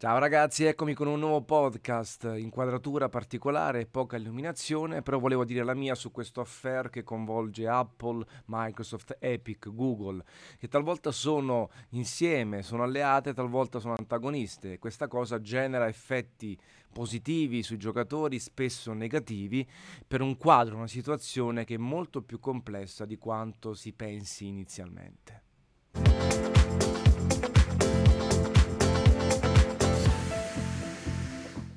Ciao ragazzi, eccomi con un nuovo podcast, inquadratura particolare, poca illuminazione, però volevo dire la mia su questo affair che coinvolge Apple, Microsoft, Epic, Google, che talvolta sono insieme, sono alleate, talvolta sono antagoniste. Questa cosa genera effetti positivi sui giocatori, spesso negativi, per un quadro, una situazione che è molto più complessa di quanto si pensi inizialmente.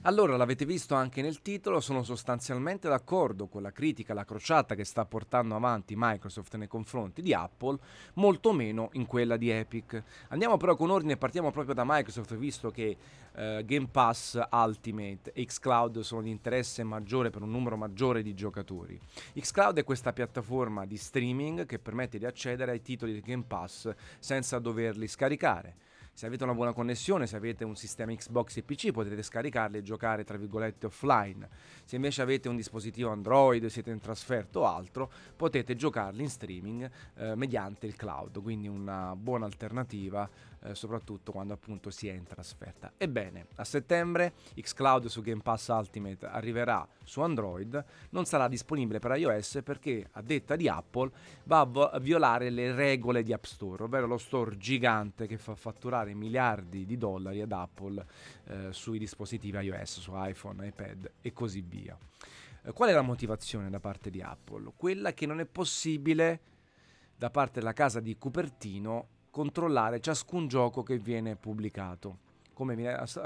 Allora, l'avete visto anche nel titolo, sono sostanzialmente d'accordo con la critica, la crociata che sta portando avanti Microsoft nei confronti di Apple, molto meno in quella di Epic. Andiamo però con ordine partiamo proprio da Microsoft, visto che eh, Game Pass Ultimate e xCloud sono di interesse maggiore per un numero maggiore di giocatori. xCloud è questa piattaforma di streaming che permette di accedere ai titoli di Game Pass senza doverli scaricare se avete una buona connessione, se avete un sistema Xbox e PC potete scaricarli e giocare tra virgolette offline. Se invece avete un dispositivo Android, siete in trasferto o altro, potete giocarli in streaming eh, mediante il cloud, quindi una buona alternativa eh, soprattutto quando appunto si è in trasferta. Ebbene, a settembre xCloud su Game Pass Ultimate arriverà su Android, non sarà disponibile per iOS perché a detta di Apple va a violare le regole di App Store, ovvero lo store gigante che fa fatturare miliardi di dollari ad Apple eh, sui dispositivi iOS, su iPhone, iPad e così via. Eh, qual è la motivazione da parte di Apple? Quella che non è possibile da parte della casa di Cupertino controllare ciascun gioco che viene pubblicato come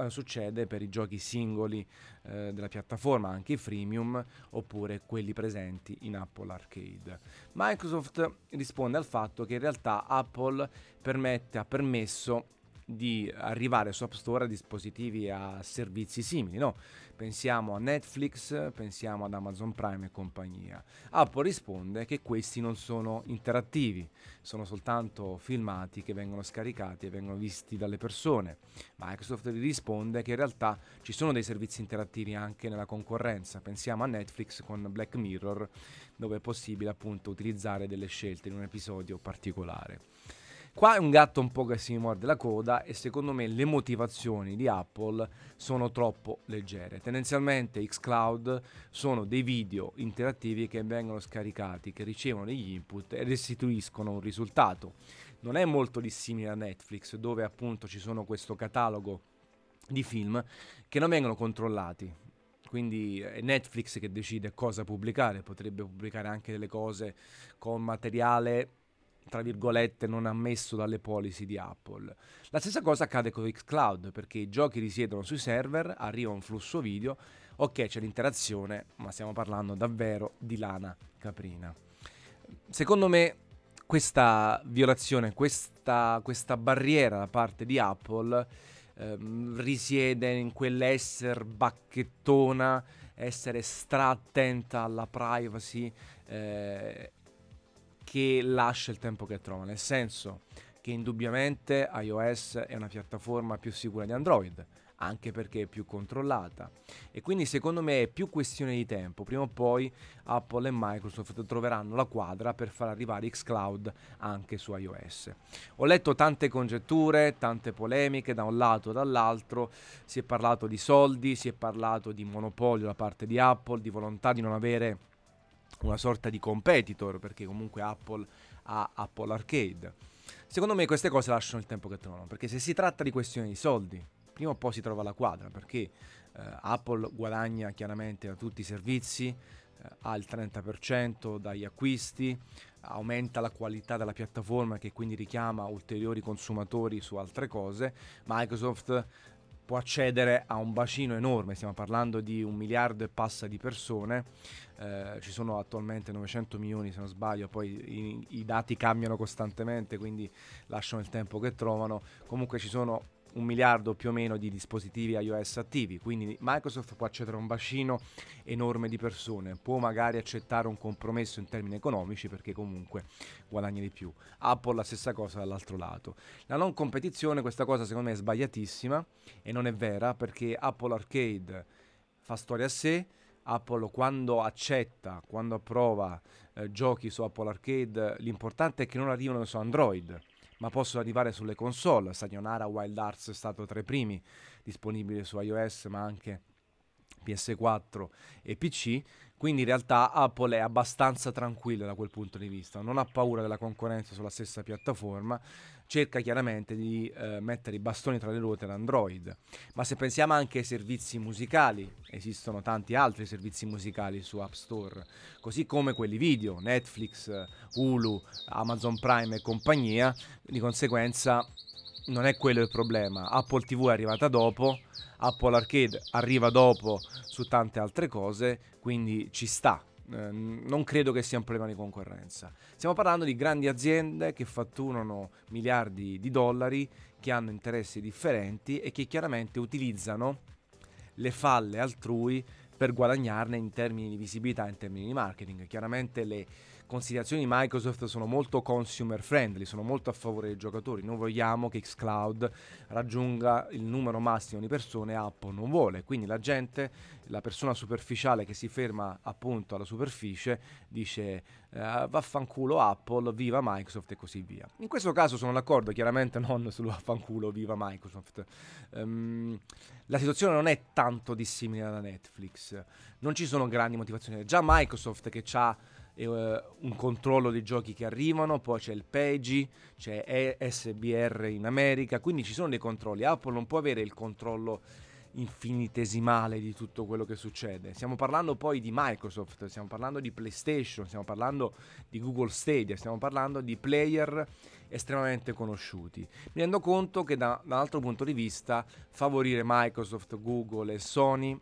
succede per i giochi singoli eh, della piattaforma, anche i freemium, oppure quelli presenti in Apple Arcade. Microsoft risponde al fatto che in realtà Apple permette, ha permesso di arrivare su App Store a dispositivi a servizi simili. No? Pensiamo a Netflix, pensiamo ad Amazon Prime e compagnia. Apple risponde che questi non sono interattivi, sono soltanto filmati che vengono scaricati e vengono visti dalle persone. Microsoft risponde che in realtà ci sono dei servizi interattivi anche nella concorrenza. Pensiamo a Netflix con Black Mirror, dove è possibile appunto utilizzare delle scelte in un episodio particolare. Qua è un gatto un po' che si morde la coda e secondo me le motivazioni di Apple sono troppo leggere. Tendenzialmente xCloud sono dei video interattivi che vengono scaricati, che ricevono degli input e restituiscono un risultato. Non è molto dissimile a Netflix dove appunto ci sono questo catalogo di film che non vengono controllati, quindi è Netflix che decide cosa pubblicare, potrebbe pubblicare anche delle cose con materiale tra virgolette, non ammesso dalle policy di Apple. La stessa cosa accade con xCloud, perché i giochi risiedono sui server, arriva un flusso video, ok c'è l'interazione, ma stiamo parlando davvero di lana caprina. Secondo me questa violazione, questa, questa barriera da parte di Apple ehm, risiede in quell'essere bacchettona, essere stra attenta alla privacy eh, che lascia il tempo che trova, nel senso che indubbiamente iOS è una piattaforma più sicura di Android, anche perché è più controllata. E quindi secondo me è più questione di tempo, prima o poi Apple e Microsoft troveranno la quadra per far arrivare xCloud anche su iOS. Ho letto tante congetture, tante polemiche da un lato e dall'altro, si è parlato di soldi, si è parlato di monopolio da parte di Apple, di volontà di non avere una sorta di competitor, perché comunque Apple ha Apple Arcade. Secondo me queste cose lasciano il tempo che trovano, perché se si tratta di questioni di soldi, prima o poi si trova la quadra, perché eh, Apple guadagna chiaramente da tutti i servizi, eh, ha il 30% dagli acquisti, aumenta la qualità della piattaforma che quindi richiama ulteriori consumatori su altre cose, Microsoft può accedere a un bacino enorme, stiamo parlando di un miliardo e passa di persone, eh, ci sono attualmente 900 milioni se non sbaglio, poi i, i, dati cambiano costantemente, quindi lasciano il tempo che trovano, comunque ci sono un miliardo più o meno di dispositivi iOS attivi, quindi Microsoft può accedere a un bacino enorme di persone, può magari accettare un compromesso in termini economici perché comunque guadagna di più. Apple la stessa cosa dall'altro lato. La non competizione, questa cosa secondo me è sbagliatissima e non è vera perché Apple Arcade fa storia a sé, Apple quando accetta, quando approva eh, giochi su Apple Arcade, l'importante è che non arrivino su Android ma possono arrivare sulle console. Sayonara Wild Arts è stato tra i primi disponibili su iOS, ma anche PS4 e PC. Quindi in realtà Apple è abbastanza tranquilla da quel punto di vista, non ha paura della concorrenza sulla stessa piattaforma, cerca chiaramente di eh, mettere i bastoni tra le ruote ad Android. Ma se pensiamo anche ai servizi musicali, esistono tanti altri servizi musicali su App Store, così come quelli video, Netflix, Hulu, Amazon Prime e compagnia, di conseguenza non è quello il problema. Apple TV è arrivata dopo, Apple Arcade arriva dopo su tante altre cose, quindi ci sta. Eh, non credo che sia un problema di concorrenza. Stiamo parlando di grandi aziende che fatturano miliardi di dollari, che hanno interessi differenti e che chiaramente utilizzano le falle altrui per guadagnarne in termini di visibilità, in termini di marketing. Chiaramente le considerazioni di Microsoft sono molto consumer friendly, sono molto a favore dei giocatori. Noi vogliamo che Xcloud raggiunga il numero massimo di persone, Apple non vuole. Quindi la gente, la persona superficiale che si ferma appunto alla superficie, dice eh, vaffanculo Apple, viva Microsoft e così via. In questo caso sono d'accordo, chiaramente non sul vaffanculo, viva Microsoft. Um, la situazione non è tanto dissimile da Netflix, non ci sono grandi motivazioni. Già Microsoft che ha eh, un controllo dei giochi che arrivano, poi c'è il PEGI, c'è SBR in America, quindi ci sono dei controlli. Apple non può avere il controllo infinitesimale di tutto quello che succede. Stiamo parlando poi di Microsoft, stiamo parlando di PlayStation, stiamo parlando di Google Stadia, stiamo parlando di player estremamente conosciuti. Mi rendo conto che da, da un altro punto di vista favorire Microsoft, Google e Sony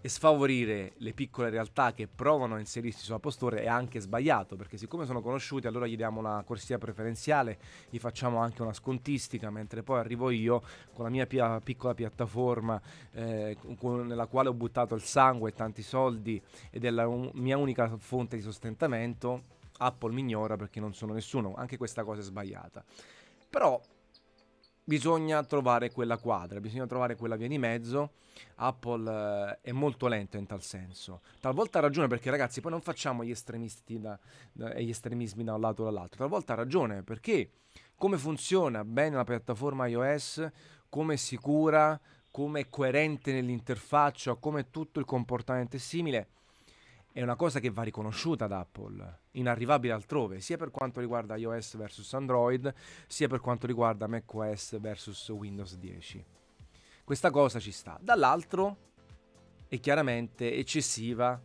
e sfavorire le piccole realtà che provano a inserirsi sulla postore è anche sbagliato perché siccome sono conosciuti allora gli diamo una corsia preferenziale gli facciamo anche una scontistica mentre poi arrivo io con la mia pia- piccola piattaforma eh, con, nella quale ho buttato il sangue e tanti soldi ed è la un- mia unica fonte di sostentamento Apple mi ignora perché non sono nessuno anche questa cosa è sbagliata. Però bisogna trovare quella quadra, bisogna trovare quella via di mezzo. Apple eh, è molto lento in tal senso. Talvolta ha ragione perché ragazzi poi non facciamo gli estremisti da, da, gli estremismi da un lato o dall'altro. Talvolta ha ragione perché come funziona bene la piattaforma iOS, come è sicura, come è coerente nell'interfaccia, come tutto il comportamento è simile è una cosa che va riconosciuta da Apple, inarrivabile altrove, sia per quanto riguarda iOS versus Android, sia per quanto riguarda macOS versus Windows 10. Questa cosa ci sta. Dall'altro è chiaramente eccessiva,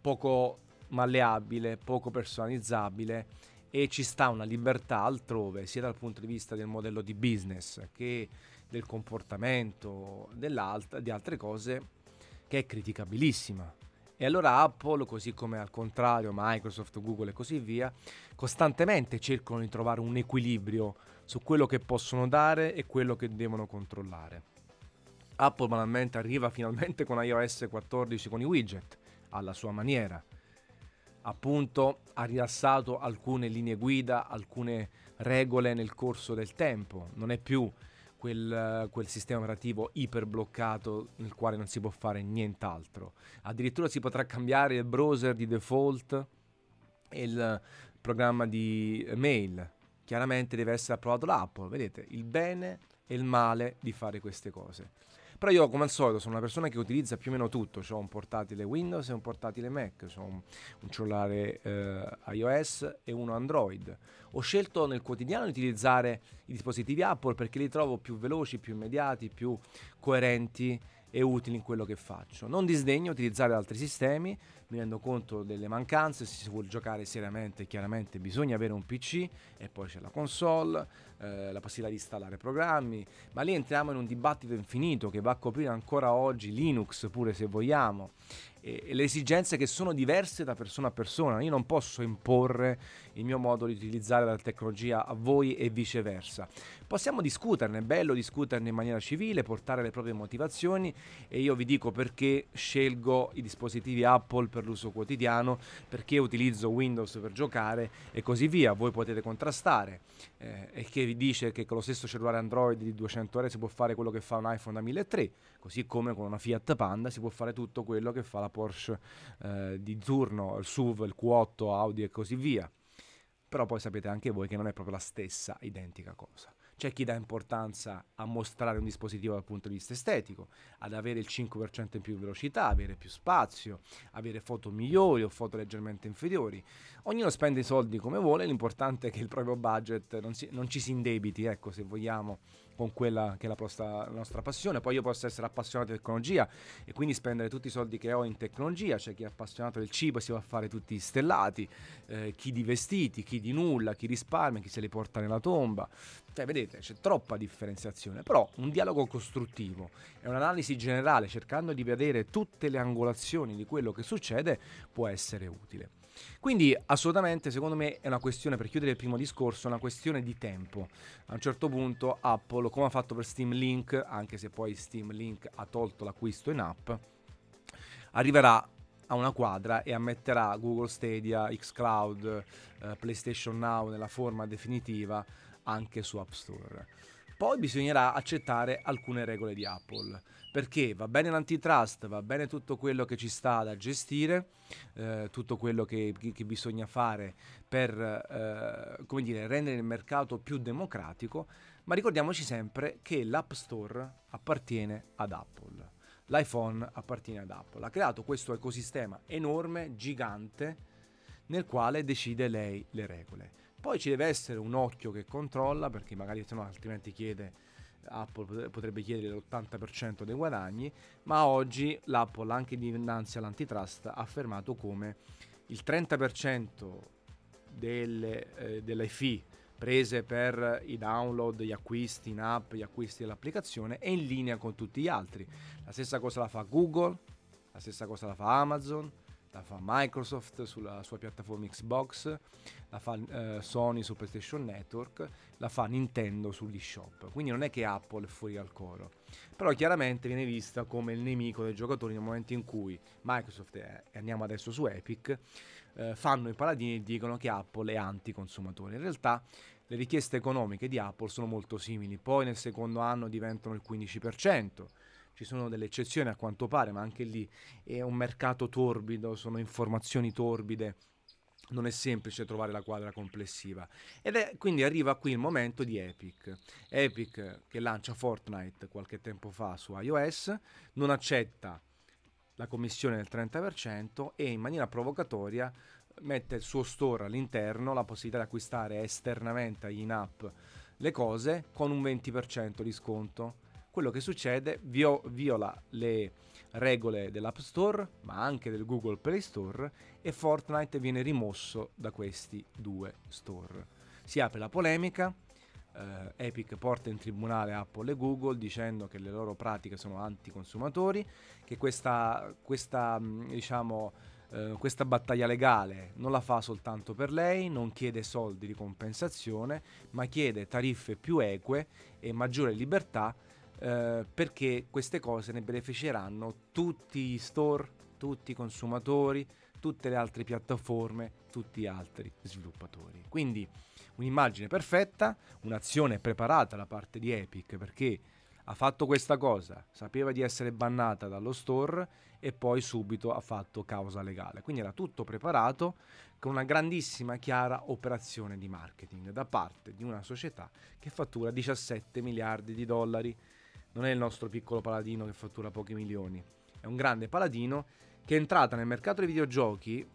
poco malleabile, poco personalizzabile e ci sta una libertà altrove, sia dal punto di vista del modello di business che del comportamento di altre cose, che è criticabilissima e allora Apple, così come al contrario Microsoft, Google e così via, costantemente cercano di trovare un equilibrio su quello che possono dare e quello che devono controllare. Apple banalmente arriva finalmente con iOS 14 con i widget, alla sua maniera. Appunto ha rilassato alcune linee guida, alcune regole nel corso del tempo. Non è più quel, quel, sistema operativo iperbloccato nel quale non si può fare nient'altro. Addirittura si potrà cambiare il browser di default e il programma di mail. Chiaramente deve essere approvato da. Vedete il bene e il male di fare queste cose. Però io come al solito sono una persona che utilizza più o meno tutto, ho un portatile Windows e un portatile Mac, ho un, un cellulare eh, iOS e uno Android. Ho scelto nel quotidiano di utilizzare i dispositivi Apple perché li trovo più veloci, più immediati, più coerenti e utili in quello che faccio. Non disdegno utilizzare altri sistemi, mi rendo conto delle mancanze, se si vuole giocare seriamente chiaramente bisogna avere un PC e poi c'è la console, eh, la possibilità di installare programmi, ma lì entriamo in un dibattito infinito che va a coprire ancora oggi Linux pure se vogliamo e, e le esigenze che sono diverse da persona a persona. Io non posso imporre il mio modo di utilizzare la tecnologia a voi e viceversa. Possiamo discuterne, è bello discuterne in maniera civile, portare le proprie motivazioni e io vi dico perché scelgo i dispositivi Apple per l'uso quotidiano, perché utilizzo Windows per giocare e così via. Voi potete contrastare eh, e che vi dice che con lo stesso cellulare Android di 200 euro si può fare quello che fa un iPhone da 1300, così come con una Fiat Panda si può fare tutto quello che fa la Porsche eh, di turno, il SUV, il Q8, Audi e così via. però poi sapete anche voi che non è proprio la stessa identica cosa. C'è chi dà importanza a mostrare un dispositivo dal punto di vista estetico, ad avere il 5% in più velocità, avere più spazio, avere foto migliori o foto leggermente inferiori. Ognuno spende i soldi come vuole, l'importante è che il proprio budget non, si, non ci si indebiti, ecco, se vogliamo, con quella che è la, posta, la, nostra passione. Poi io posso essere appassionato di tecnologia e quindi spendere tutti i soldi che ho in tecnologia. C'è chi è appassionato del cibo e si va a fare tutti stellati, eh, chi di vestiti, chi di nulla, chi risparmia, chi se li porta nella tomba. Cioè, vedete, c'è troppa differenziazione, però un dialogo costruttivo e un'analisi generale cercando di vedere tutte le angolazioni di quello che succede può essere utile. Quindi assolutamente secondo me è una questione, per chiudere il primo discorso, una questione di tempo. A un certo punto Apple, come ha fatto per Steam Link, anche se poi Steam Link ha tolto l'acquisto in app, arriverà a una quadra e ammetterà Google Stadia, Xcloud, eh, PlayStation Now nella forma definitiva anche su App Store. Poi bisognerà accettare alcune regole di Apple, perché va bene l'antitrust, va bene tutto quello che ci sta da gestire, eh, tutto quello che, che, bisogna fare per eh, come dire, rendere il mercato più democratico, ma ricordiamoci sempre che l'App Store appartiene ad Apple. L'iPhone appartiene ad Apple. Ha creato questo ecosistema enorme, gigante, nel quale decide lei le regole. Poi ci deve essere un occhio che controlla, perché magari se no altrimenti chiede, Apple potrebbe chiedere l'80% dei guadagni, ma oggi l'Apple anche dinanzi all'antitrust ha affermato come il 30% delle, eh, delle fee prese per i download, gli acquisti in app, gli acquisti dell'applicazione è in linea con tutti gli altri. La stessa cosa la fa Google, la stessa cosa la fa Amazon, la fa Microsoft sulla sua piattaforma Xbox, la fa eh, Sony su PlayStation Network, la fa Nintendo sugli shop. Quindi non è che Apple è fuori al coro. Però chiaramente viene vista come il nemico dei giocatori nel momento in cui Microsoft, e andiamo adesso su Epic, eh, fanno i paladini e dicono che Apple è anti-consumatore. In realtà le richieste economiche di Apple sono molto simili, poi nel secondo anno diventano il 15% ci sono delle eccezioni a quanto pare, ma anche lì è un mercato torbido, sono informazioni torbide. Non è semplice trovare la quadra complessiva. Ed è quindi arriva qui il momento di Epic. Epic che lancia Fortnite qualche tempo fa su iOS, non accetta la commissione del 30% e in maniera provocatoria mette il suo store all'interno, la possibilità di acquistare esternamente in app le cose con un 20% di sconto quello che succede vio- viola le regole dell'App Store, ma anche del Google Play Store e Fortnite viene rimosso da questi due store. Si apre la polemica, eh, Epic porta in tribunale Apple e Google dicendo che le loro pratiche sono anticonsumatori, che questa, questa diciamo, eh, questa battaglia legale non la fa soltanto per lei, non chiede soldi di compensazione, ma chiede tariffe più eque e maggiore libertà eh, perché queste cose ne beneficeranno tutti gli store, tutti i consumatori, tutte le altre piattaforme, tutti gli altri sviluppatori. Quindi un'immagine perfetta, un'azione preparata da parte di Epic perché ha fatto questa cosa, sapeva di essere bannata dallo store e poi subito ha fatto causa legale. Quindi era tutto preparato con una grandissima chiara operazione di marketing da parte di una società che fattura 17 miliardi di dollari non è il nostro piccolo paladino che fattura pochi milioni, è un grande paladino che è entrata nel mercato dei videogiochi,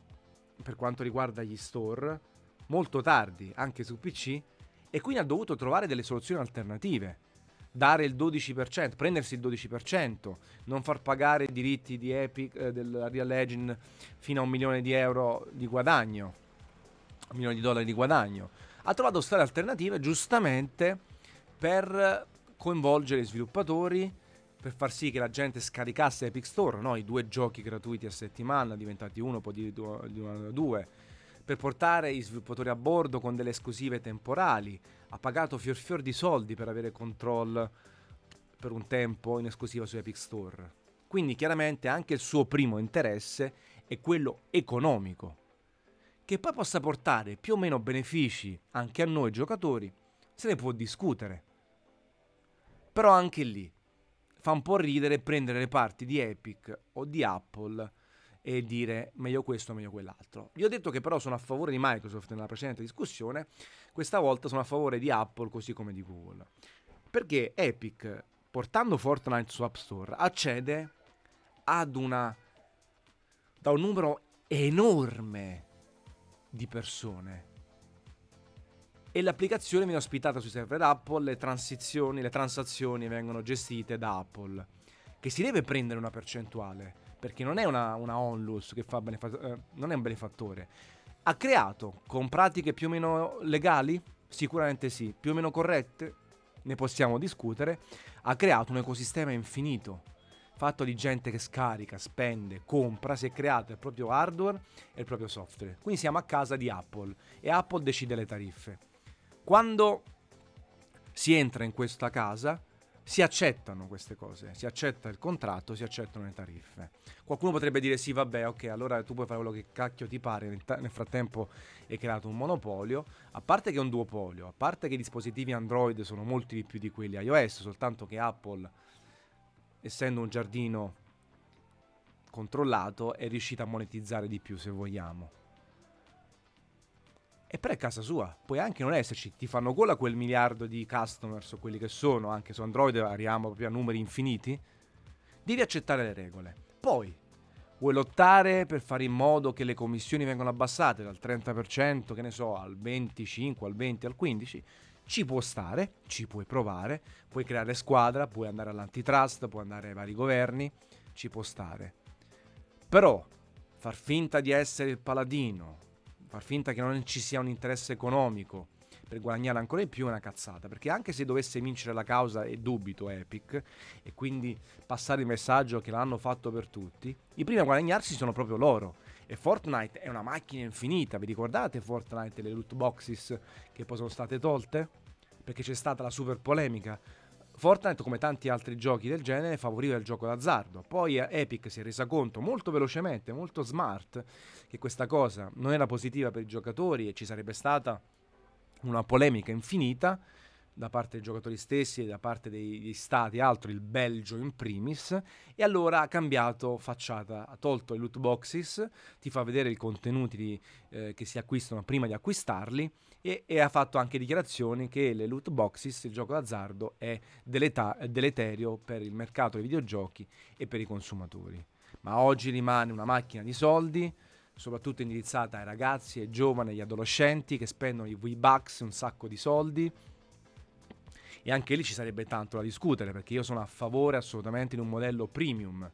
per quanto riguarda gli store, molto tardi, anche su PC, e quindi ha dovuto trovare delle soluzioni alternative. Dare il 12%, prendersi il 12%, non far pagare i diritti di Epic, eh, della Real Legend fino a un milione di euro di guadagno, un milione di dollari di guadagno. Ha trovato strade alternative giustamente per coinvolgere i sviluppatori per far sì che la gente scaricasse Epic Store, no? i due giochi gratuiti a settimana, diventati uno, poi di due, per portare i sviluppatori a bordo con delle esclusive temporali. Ha pagato fior fior di soldi per avere control per un tempo in esclusiva su Epic Store. Quindi chiaramente anche il suo primo interesse è quello economico. Che poi possa portare più o meno benefici anche a noi giocatori, se ne può discutere. Però anche lì fa un po' ridere prendere le parti di Epic o di Apple e dire meglio questo, meglio quell'altro. Vi ho detto che però sono a favore di Microsoft nella precedente discussione, questa volta sono a favore di Apple così come di Google. Perché Epic, portando Fortnite su App Store, accede ad una da un numero enorme di persone. E l'applicazione viene ospitata sui server Apple, le transizioni, le transazioni vengono gestite da Apple, che si deve prendere una percentuale, perché non è una, una onlus che fa benefa- eh, non è un benefattore. Ha creato con pratiche più o meno legali? Sicuramente sì, più o meno corrette? Ne possiamo discutere. Ha creato un ecosistema infinito fatto di gente che scarica, spende, compra, si è creato il proprio hardware e il proprio software. Quindi siamo a casa di Apple e Apple decide le tariffe. Quando si entra in questa casa si accettano queste cose, si accetta il contratto, si accettano le tariffe. Qualcuno potrebbe dire sì, vabbè, ok, allora tu puoi fare quello che cacchio ti pare, nel frattempo hai creato un monopolio, a parte che è un duopolio, a parte che i dispositivi Android sono molti di più di quelli iOS, soltanto che Apple essendo un giardino controllato, è riuscita a monetizzare di più se vogliamo. E però è casa sua, puoi anche non esserci, ti fanno gola quel miliardo di customers o quelli che sono, anche su Android arriviamo proprio a numeri infiniti, devi accettare le regole. Poi, vuoi lottare per fare in modo che le commissioni vengano abbassate dal 30%, che ne so, al 25, al 20, al 15%, ci può stare, ci puoi provare, puoi creare squadra, puoi andare all'antitrust, puoi andare ai vari governi, ci può stare. Però far finta di essere il paladino, far finta che non ci sia un interesse economico per guadagnare ancora di più è una cazzata, perché anche se dovesse vincere la causa e dubito Epic e quindi passare il messaggio che l'hanno fatto per tutti, i primi a guadagnarsi sono proprio loro. E Fortnite è una macchina infinita, vi ricordate Fortnite e le loot boxes che poi sono state tolte? Perché c'è stata la super polemica. Fortnite, come tanti altri giochi del genere, favoriva il gioco d'azzardo. Poi Epic si è resa conto molto velocemente, molto smart, che questa cosa non era positiva per i giocatori e ci sarebbe stata una polemica infinita da parte dei giocatori stessi e da parte degli stati, altro il Belgio in primis, e allora ha cambiato facciata, ha tolto i loot boxes, ti fa vedere i contenuti di, eh, che si acquistano prima di acquistarli e, e, ha fatto anche dichiarazioni che le loot boxes, il gioco d'azzardo, è deleta- deleterio per il mercato dei videogiochi e per i consumatori. Ma oggi rimane una macchina di soldi, soprattutto indirizzata ai ragazzi, ai giovani, agli adolescenti che spendono i V-Bucks un sacco di soldi e anche lì ci sarebbe tanto da discutere perché io sono a favore assolutamente di un modello premium.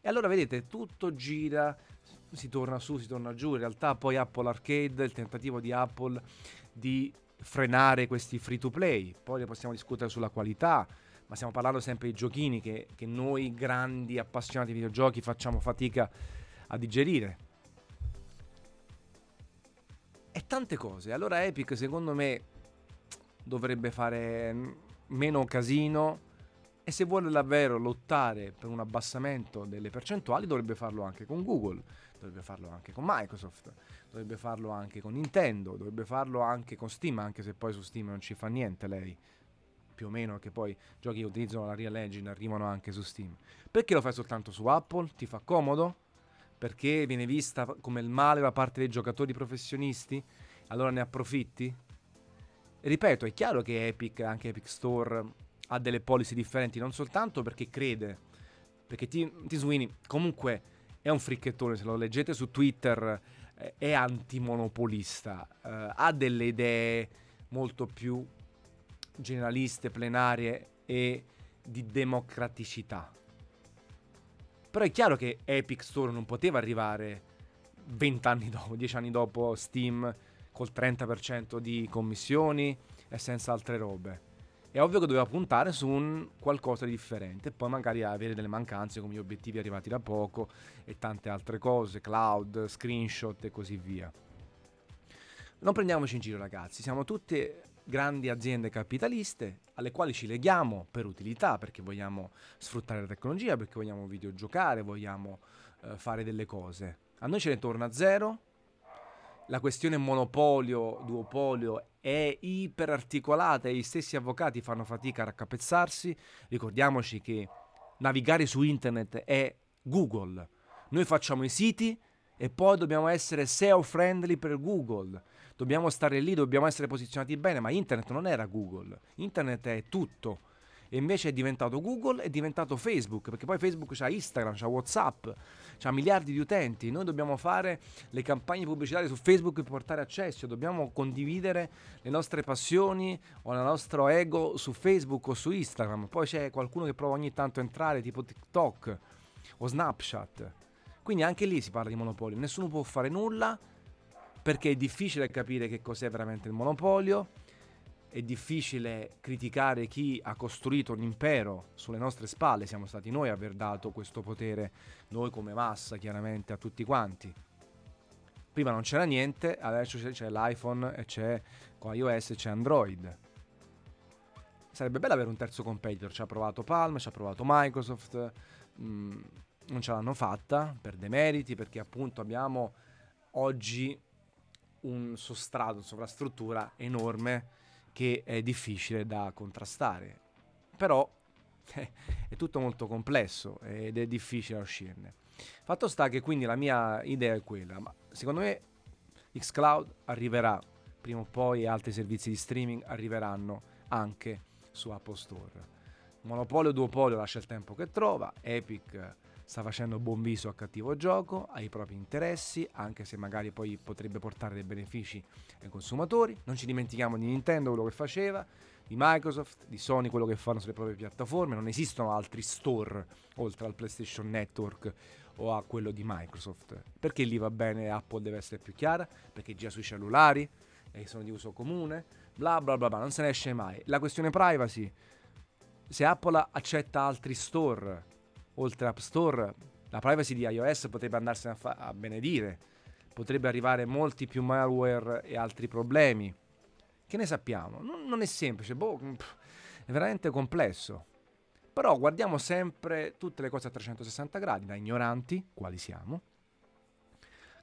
E allora vedete, tutto gira, si torna su, si torna giù. In realtà poi Apple Arcade, il tentativo di Apple di frenare questi free to play. Poi ne possiamo discutere sulla qualità, ma stiamo parlando sempre di giochini che, che noi grandi appassionati di videogiochi facciamo fatica a digerire. E tante cose. Allora Epic secondo me dovrebbe fare meno casino e se vuole davvero lottare per un abbassamento delle percentuali dovrebbe farlo anche con Google, dovrebbe farlo anche con Microsoft, dovrebbe farlo anche con Nintendo, dovrebbe farlo anche con Steam, anche se poi su Steam non ci fa niente lei. Più o meno che poi giochi che utilizzano la Real Engine arrivano anche su Steam. Perché lo fai soltanto su Apple? Ti fa comodo? Perché viene vista come il male da parte dei giocatori professionisti? Allora ne approfitti? Ripeto, è chiaro che Epic, anche Epic Store, ha delle policy differenti, non soltanto perché crede, perché Tim, Sweeney comunque è un fricchettone, se lo leggete su Twitter eh, è antimonopolista, eh, ha delle idee molto più generaliste, plenarie e di democraticità. Però è chiaro che Epic Store non poteva arrivare 20 anni dopo, 10 anni dopo Steam col 30% di commissioni e senza altre robe. È ovvio che doveva puntare su un qualcosa di differente e poi magari avere delle mancanze come gli obiettivi arrivati da poco e tante altre cose, cloud, screenshot e così via. Non prendiamoci in giro ragazzi, siamo tutte grandi aziende capitaliste alle quali ci leghiamo per utilità, perché vogliamo sfruttare la tecnologia, perché vogliamo videogiocare, vogliamo eh, fare delle cose. A noi ce ne torna zero la questione monopolio, duopolio è iperarticolata e gli stessi avvocati fanno fatica a raccapezzarsi. Ricordiamoci che navigare su internet è Google, Noi facciamo i siti e poi dobbiamo essere SEO friendly per Google. Dobbiamo stare lì, dobbiamo essere posizionati bene, ma internet non era Google. Internet è tutto e invece è diventato Google, è diventato Facebook, perché poi Facebook c'ha Instagram, c'ha Whatsapp, c'ha miliardi di utenti, noi dobbiamo fare le campagne pubblicitarie su Facebook per portare accesso, dobbiamo condividere le nostre passioni o il nostro ego su Facebook o su Instagram, poi c'è qualcuno che prova ogni tanto a entrare tipo TikTok o Snapchat. Quindi anche lì si parla di monopolio, nessuno può fare nulla perché è difficile capire che cos'è veramente il monopolio è difficile criticare chi ha costruito un impero sulle nostre spalle, siamo stati noi a aver dato questo potere, noi come massa chiaramente a tutti quanti. Prima non c'era niente, adesso c'è l'iPhone e c'è con iOS e c'è Android. Sarebbe bello avere un terzo competitor, ci ha provato Palm, ci ha provato Microsoft, mh, mm, non ce l'hanno fatta per demeriti, perché appunto abbiamo oggi un sostrato, una sovrastruttura enorme che è difficile da contrastare. Però eh, è tutto molto complesso ed è difficile uscirne. Fatto sta che quindi la mia idea è quella, ma secondo me xCloud arriverà prima o poi e altri servizi di streaming arriveranno anche su Apple Store. Monopolio duopolio lascia il tempo che trova, Epic sta facendo buon viso a cattivo gioco, ai propri interessi, anche se magari poi potrebbe portare dei benefici ai consumatori. Non ci dimentichiamo di Nintendo quello che faceva, di Microsoft, di Sony quello che fanno sulle proprie piattaforme. Non esistono altri store oltre al PlayStation Network o a quello di Microsoft. Perché lì va bene Apple deve essere più chiara? Perché gira sui cellulari e sono di uso comune, bla bla bla bla, non se ne esce mai. La questione privacy, se Apple accetta altri store oltre App Store, la privacy di iOS potrebbe andarsene a, fa- a benedire, potrebbe arrivare molti più malware e altri problemi. Che ne sappiamo? Non, non è semplice, boh, pff, è veramente complesso. Però guardiamo sempre tutte le cose a 360 gradi, da ignoranti, quali siamo.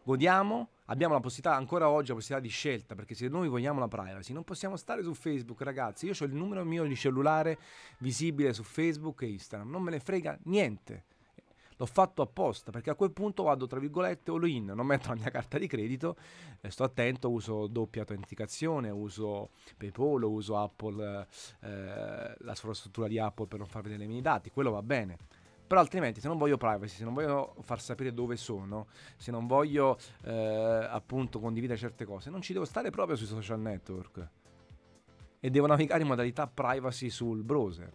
Godiamo, abbiamo la possibilità, ancora oggi, la possibilità di scelta, perché se noi vogliamo la privacy, non possiamo stare su Facebook, ragazzi. Io ho il numero mio di cellulare visibile su Facebook e Instagram, non me ne frega niente. L'ho fatto apposta perché a quel punto vado tra virgolette all in, non metto la mia carta di credito, eh, sto attento, uso doppia autenticazione, uso PayPal, uso Apple, eh, la sovrastruttura di Apple per non far vedere i miei dati, quello va bene però altrimenti se non voglio privacy, se non voglio far sapere dove sono, se non voglio eh, appunto condividere certe cose, non ci devo stare proprio sui social network. E devo navigare in modalità privacy sul browser.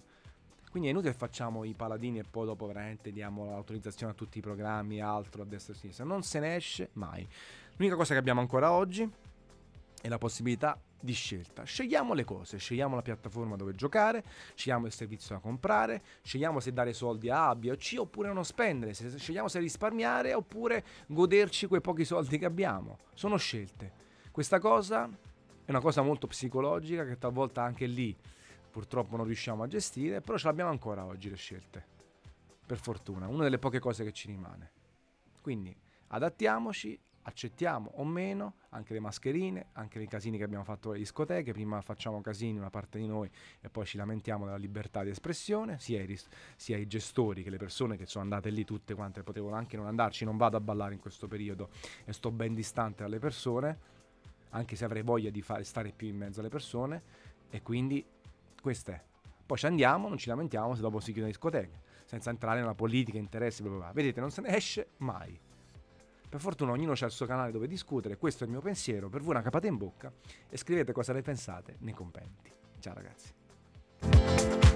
Quindi è inutile che facciamo i paladini e poi dopo veramente diamo l'autorizzazione a tutti i programmi, altro a destra e a sinistra. Non se ne esce mai. L'unica cosa che abbiamo ancora oggi è la possibilità di scelta. Scegliamo le cose, scegliamo la piattaforma dove giocare, scegliamo il servizio da comprare, scegliamo se dare soldi a A, B o C oppure non spendere, se scegliamo se risparmiare oppure goderci quei pochi soldi che abbiamo. Sono scelte. Questa cosa è una cosa molto psicologica che talvolta anche lì purtroppo non riusciamo a gestire, però ce l'abbiamo ancora oggi le scelte. Per fortuna, una delle poche cose che ci rimane. Quindi adattiamoci accettiamo o meno anche le mascherine, anche i casini che abbiamo fatto alle discoteche, prima facciamo casini una parte di noi e poi ci lamentiamo della libertà di espressione, sia i, sia i gestori che le persone che sono andate lì tutte quante potevano anche non andarci, non vado a ballare in questo periodo e sto ben distante dalle persone, anche se avrei voglia di fare, stare più in mezzo alle persone e quindi questo è. Poi ci andiamo, non ci lamentiamo se dopo si chiude le discoteche, senza entrare nella politica, interessi, bla bla bla. Vedete, non se ne esce mai. Per fortuna ognuno ha il suo canale dove discutere, questo è il mio pensiero, per voi una capata in bocca e scrivete cosa ne pensate nei commenti. Ciao ragazzi.